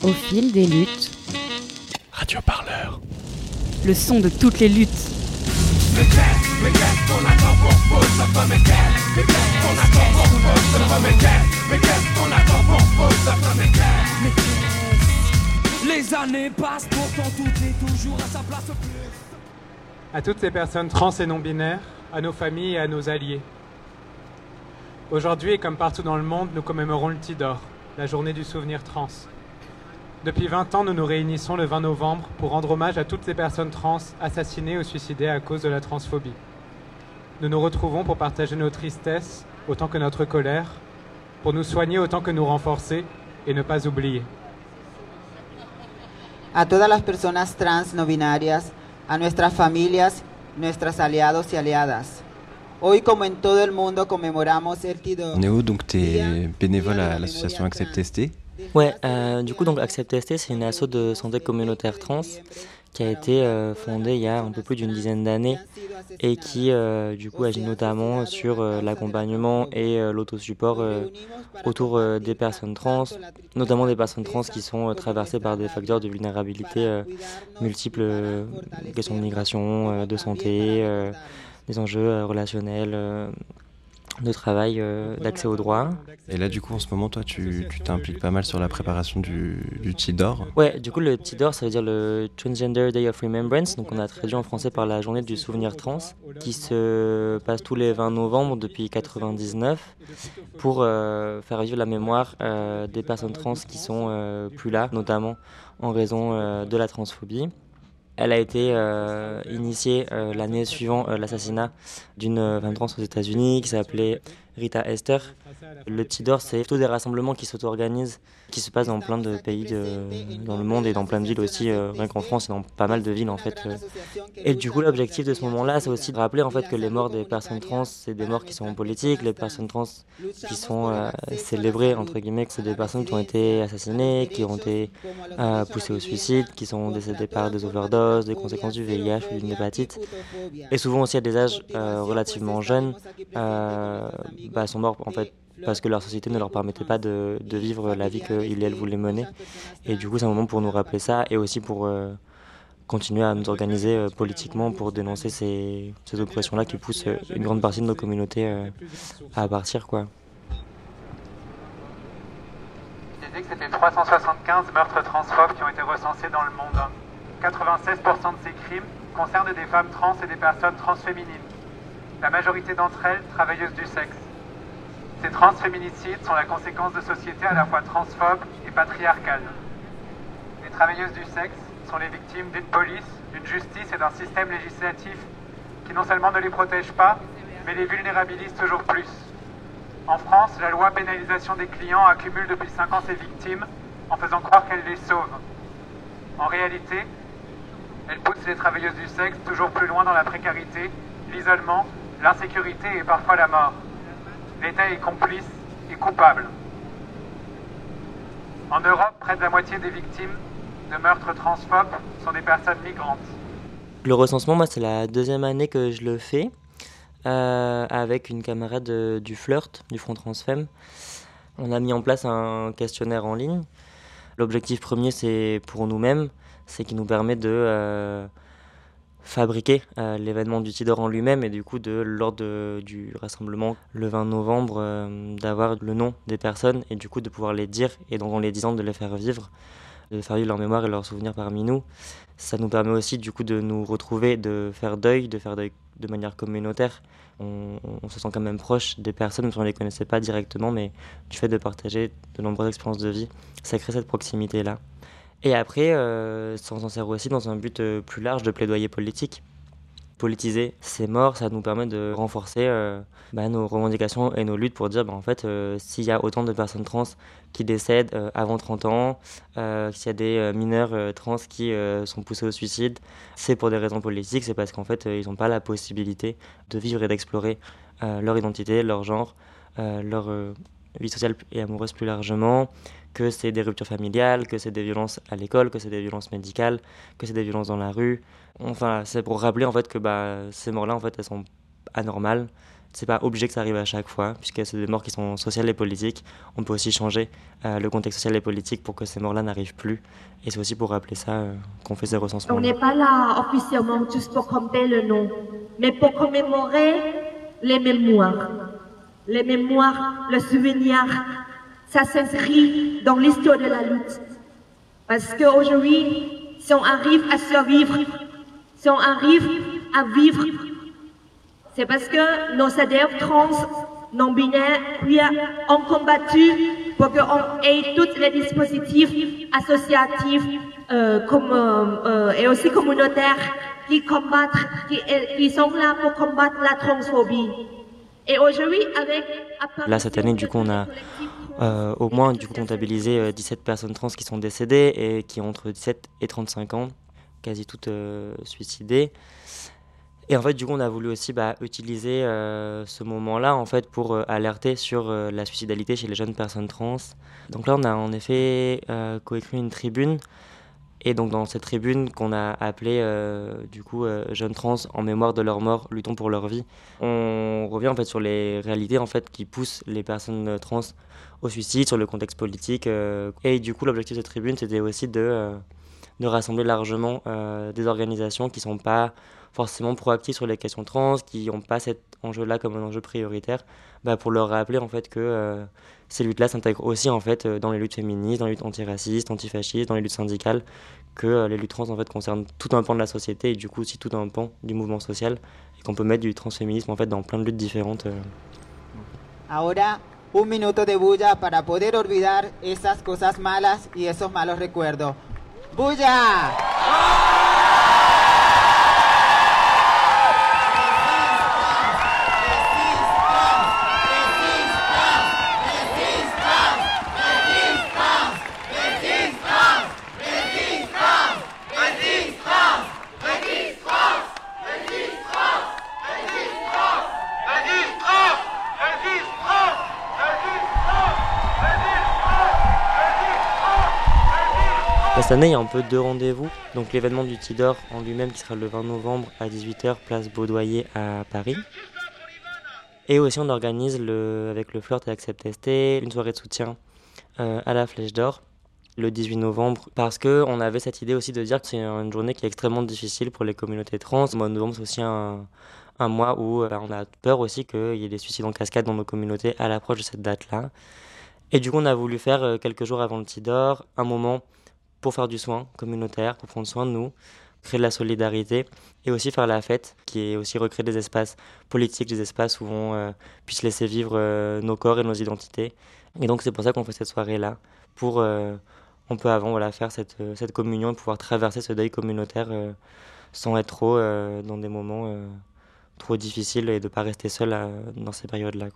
Au fil des luttes. Radio Parleur. Le son de toutes les luttes. Les années passent, pourtant tout est toujours à sa place. À toutes ces personnes trans et non binaires, à nos familles et à nos alliés. Aujourd'hui et comme partout dans le monde, nous commémorons le Tidor, la journée du souvenir trans. Depuis 20 ans, nous nous réunissons le 20 novembre pour rendre hommage à toutes ces personnes trans assassinées ou suicidées à cause de la transphobie. Nous nous retrouvons pour partager nos tristesses autant que notre colère, pour nous soigner autant que nous renforcer et ne pas oublier. A todas las personas trans no binarias, a nuestras familias, nuestros aliados y aliadas. Hoy, como en todo el mundo, conmemoramos el Tidor. Néo, donc tu es bénévole à l'association Accept ST. Ouais, euh, du coup, donc Accept ST, c'est une asso de santé communautaire trans qui a été euh, fondée il y a un peu plus d'une dizaine d'années et qui, euh, du coup, agit notamment sur l'accompagnement et l'autosupport autour des personnes trans, notamment des personnes trans qui sont traversées par des facteurs de vulnérabilité multiples, questions de migration, de santé, des enjeux relationnels, de travail, euh, d'accès aux droits. Et là, du coup, en ce moment, toi, tu t'impliques pas mal sur la préparation du, du Tidor. Ouais, du coup, le TIDOR, ça veut dire le Transgender Day of Remembrance. Donc, on a traduit en français par la journée du souvenir trans, qui se passe tous les 20 novembre depuis 99 pour euh, faire vivre la mémoire euh, des personnes trans qui sont euh, plus là, notamment en raison euh, de la transphobie. Elle a été euh, initiée euh, l'année suivant euh, l'assassinat d'une euh, femme trans aux États-Unis qui s'appelait Rita Esther. Le TIDOR, c'est plutôt des rassemblements qui s'auto-organisent, qui se passent dans plein de pays dans le monde et dans plein de villes aussi, euh, rien qu'en France et dans pas mal de villes en fait. euh. Et du coup, l'objectif de ce moment-là, c'est aussi de rappeler en fait que les morts des personnes trans, c'est des morts qui sont politiques, les personnes trans qui sont euh, célébrées entre guillemets, que c'est des personnes qui ont été assassinées, qui ont été poussées au suicide, qui sont décédées par des overdoses, des conséquences du VIH ou d'une hépatite, et souvent aussi à des âges relativement jeunes, bah, sont morts en fait parce que leur société ne leur permettait pas de, vivre la vie qu'ils elles voulaient mener. Et du coup, c'est un moment pour nous rappeler ça et aussi pour euh, continuer à nous organiser euh, politiquement pour dénoncer ces, ces oppressions-là qui poussent euh, une grande partie de nos communautés à partir. Quoi. Il disait que c'était 375 meurtres transphobes qui ont été recensés dans le monde. 96% de ces crimes concernent des femmes trans et des personnes transféminines. La majorité d'entre elles travailleuses du sexe. Ces transféminicides sont la conséquence de sociétés à la fois transphobes et patriarcales. Les travailleuses du sexe sont les victimes d'une police, d'une justice et d'un système législatif qui non seulement ne les protège pas, mais les vulnérabilise toujours plus. En France, la loi pénalisation des clients accumule depuis 5 ans ses victimes en faisant croire qu'elle les sauve. En réalité, elle pousse les travailleuses du sexe toujours plus loin dans la précarité, l'isolement, l'insécurité et parfois la mort. L'État est complice et coupable. En Europe, près de la moitié des victimes de meurtres transphobes sont des personnes migrantes. Le recensement, moi, c'est la deuxième année que je le fais euh, avec une camarade euh, du Flirt, du Front Transfemme. On a mis en place un questionnaire en ligne. L'objectif premier, c'est pour nous-mêmes, c'est qui nous permet de euh, fabriquer euh, l'événement du Tidor en lui-même et du coup, de, lors de- du rassemblement le 20 novembre, euh, d'avoir le nom des personnes et du coup de pouvoir les dire et donc en les disant de les faire vivre, de faire vivre leur mémoire et leurs souvenirs parmi nous. Ça nous permet aussi du coup de nous retrouver, de faire deuil, de faire deuil de manière communautaire. On, on se sent quand même proche des personnes, même si on ne les connaissait pas directement, mais du fait de partager de nombreuses expériences de vie, ça crée cette proximité-là. Et après, ça s'en sert aussi dans un but euh, plus large de plaidoyer politique. Politiser ces morts, ça nous permet de renforcer euh, bah, nos revendications et nos luttes pour dire, bah, en fait, euh, s'il y a autant de personnes trans qui décèdent avant 30 ans, s'il y a des mineurs trans qui sont poussés au suicide, c'est pour des raisons politiques, c'est parce qu'en fait, ils n'ont pas la possibilité de vivre et d'explorer leur identité, leur genre, leur vie sociale et amoureuse plus largement, que c'est des ruptures familiales, que c'est des violences à l'école, que c'est des violences médicales, que c'est des violences dans la rue. Enfin, c'est pour rappeler en fait que bah, ces morts-là, en fait, elles sont anormales c'est pas obligé que ça arrive à chaque fois, puisque c'est des morts qui sont sociales et politiques. On peut aussi changer euh, le contexte social et politique pour que ces morts-là n'arrivent plus. Et c'est aussi pour rappeler ça euh, qu'on fait ces recensements. On n'est pas là officiellement juste pour compter le nom, mais pour commémorer les mémoires. Les mémoires, le souvenir, ça s'inscrit dans l'histoire de la lutte. Parce qu'aujourd'hui, si on arrive à survivre, si on arrive à vivre c'est parce que nos adeptes trans, non-binaires, queer ont combattu pour qu'on ait tous les dispositifs associatifs euh, euh, euh, et aussi communautaires qui combattent, qui, sont là pour combattre la transphobie. Et aujourd'hui, avec... Là, cette année, du coup, on a euh, au moins du coup, comptabilisé 17 personnes trans qui sont décédées et qui ont entre 17 et 35 ans, quasi toutes suicidées. Et en fait, du coup, on a voulu aussi bah, utiliser euh, ce moment-là en fait pour euh, alerter sur euh, la suicidalité chez les jeunes personnes trans. Donc là, on a en effet coécrit une tribune. Et donc dans cette tribune qu'on a appelée du coup jeunes trans en mémoire de leur mort, luttons pour leur vie, on revient en fait sur les réalités en fait qui poussent les personnes trans au suicide, sur le contexte politique. et du coup, l'objectif de cette tribune, c'était aussi de, de rassembler largement des organisations qui sont pas forcément proactifs sur les questions trans, qui n'ont pas cet enjeu-là comme un enjeu prioritaire, bah pour leur rappeler en fait que euh, ces luttes-là s'intègrent aussi en fait euh, dans les luttes féministes, dans les luttes antiracistes, antifascistes, dans les luttes syndicales, que euh, les luttes trans en fait concernent tout un pan de la société et du coup aussi tout un pan du mouvement social et qu'on peut mettre du transféminisme en fait dans plein de luttes différentes. Ahora un minuto de bulla para poder olvidar esas cosas malas y esos malos recuerdos. ¡Bulla! Cette année, il y a un peu deux rendez-vous. Donc l'événement du Tidor en lui-même qui sera le 20 novembre à 18h, place Baudoyer à Paris. Et aussi on organise avec le Flirt et Accept ST une soirée de soutien euh, à la Flèche d'Or le 18 novembre parce qu'on avait cette idée aussi de dire que c'est une journée qui est extrêmement difficile pour les communautés trans. Le mois de novembre c'est aussi un, un mois où euh, on a peur aussi qu'il y ait des suicides en cascade dans nos communautés à l'approche de cette date-là. Et du coup on a voulu faire euh, quelques jours avant le Tidor un moment pour faire du soin communautaire, pour prendre soin de nous, créer de la solidarité et aussi faire la fête, qui est aussi recréer des espaces politiques, des espaces où on euh, puisse laisser vivre euh, nos corps et nos identités. Et donc c'est pour ça qu'on fait cette soirée-là, pour euh, on peut avant voilà, faire cette, cette communion et pouvoir traverser ce deuil communautaire sans être trop dans des moments trop difficiles et de ne pas rester seul dans ces périodes-là.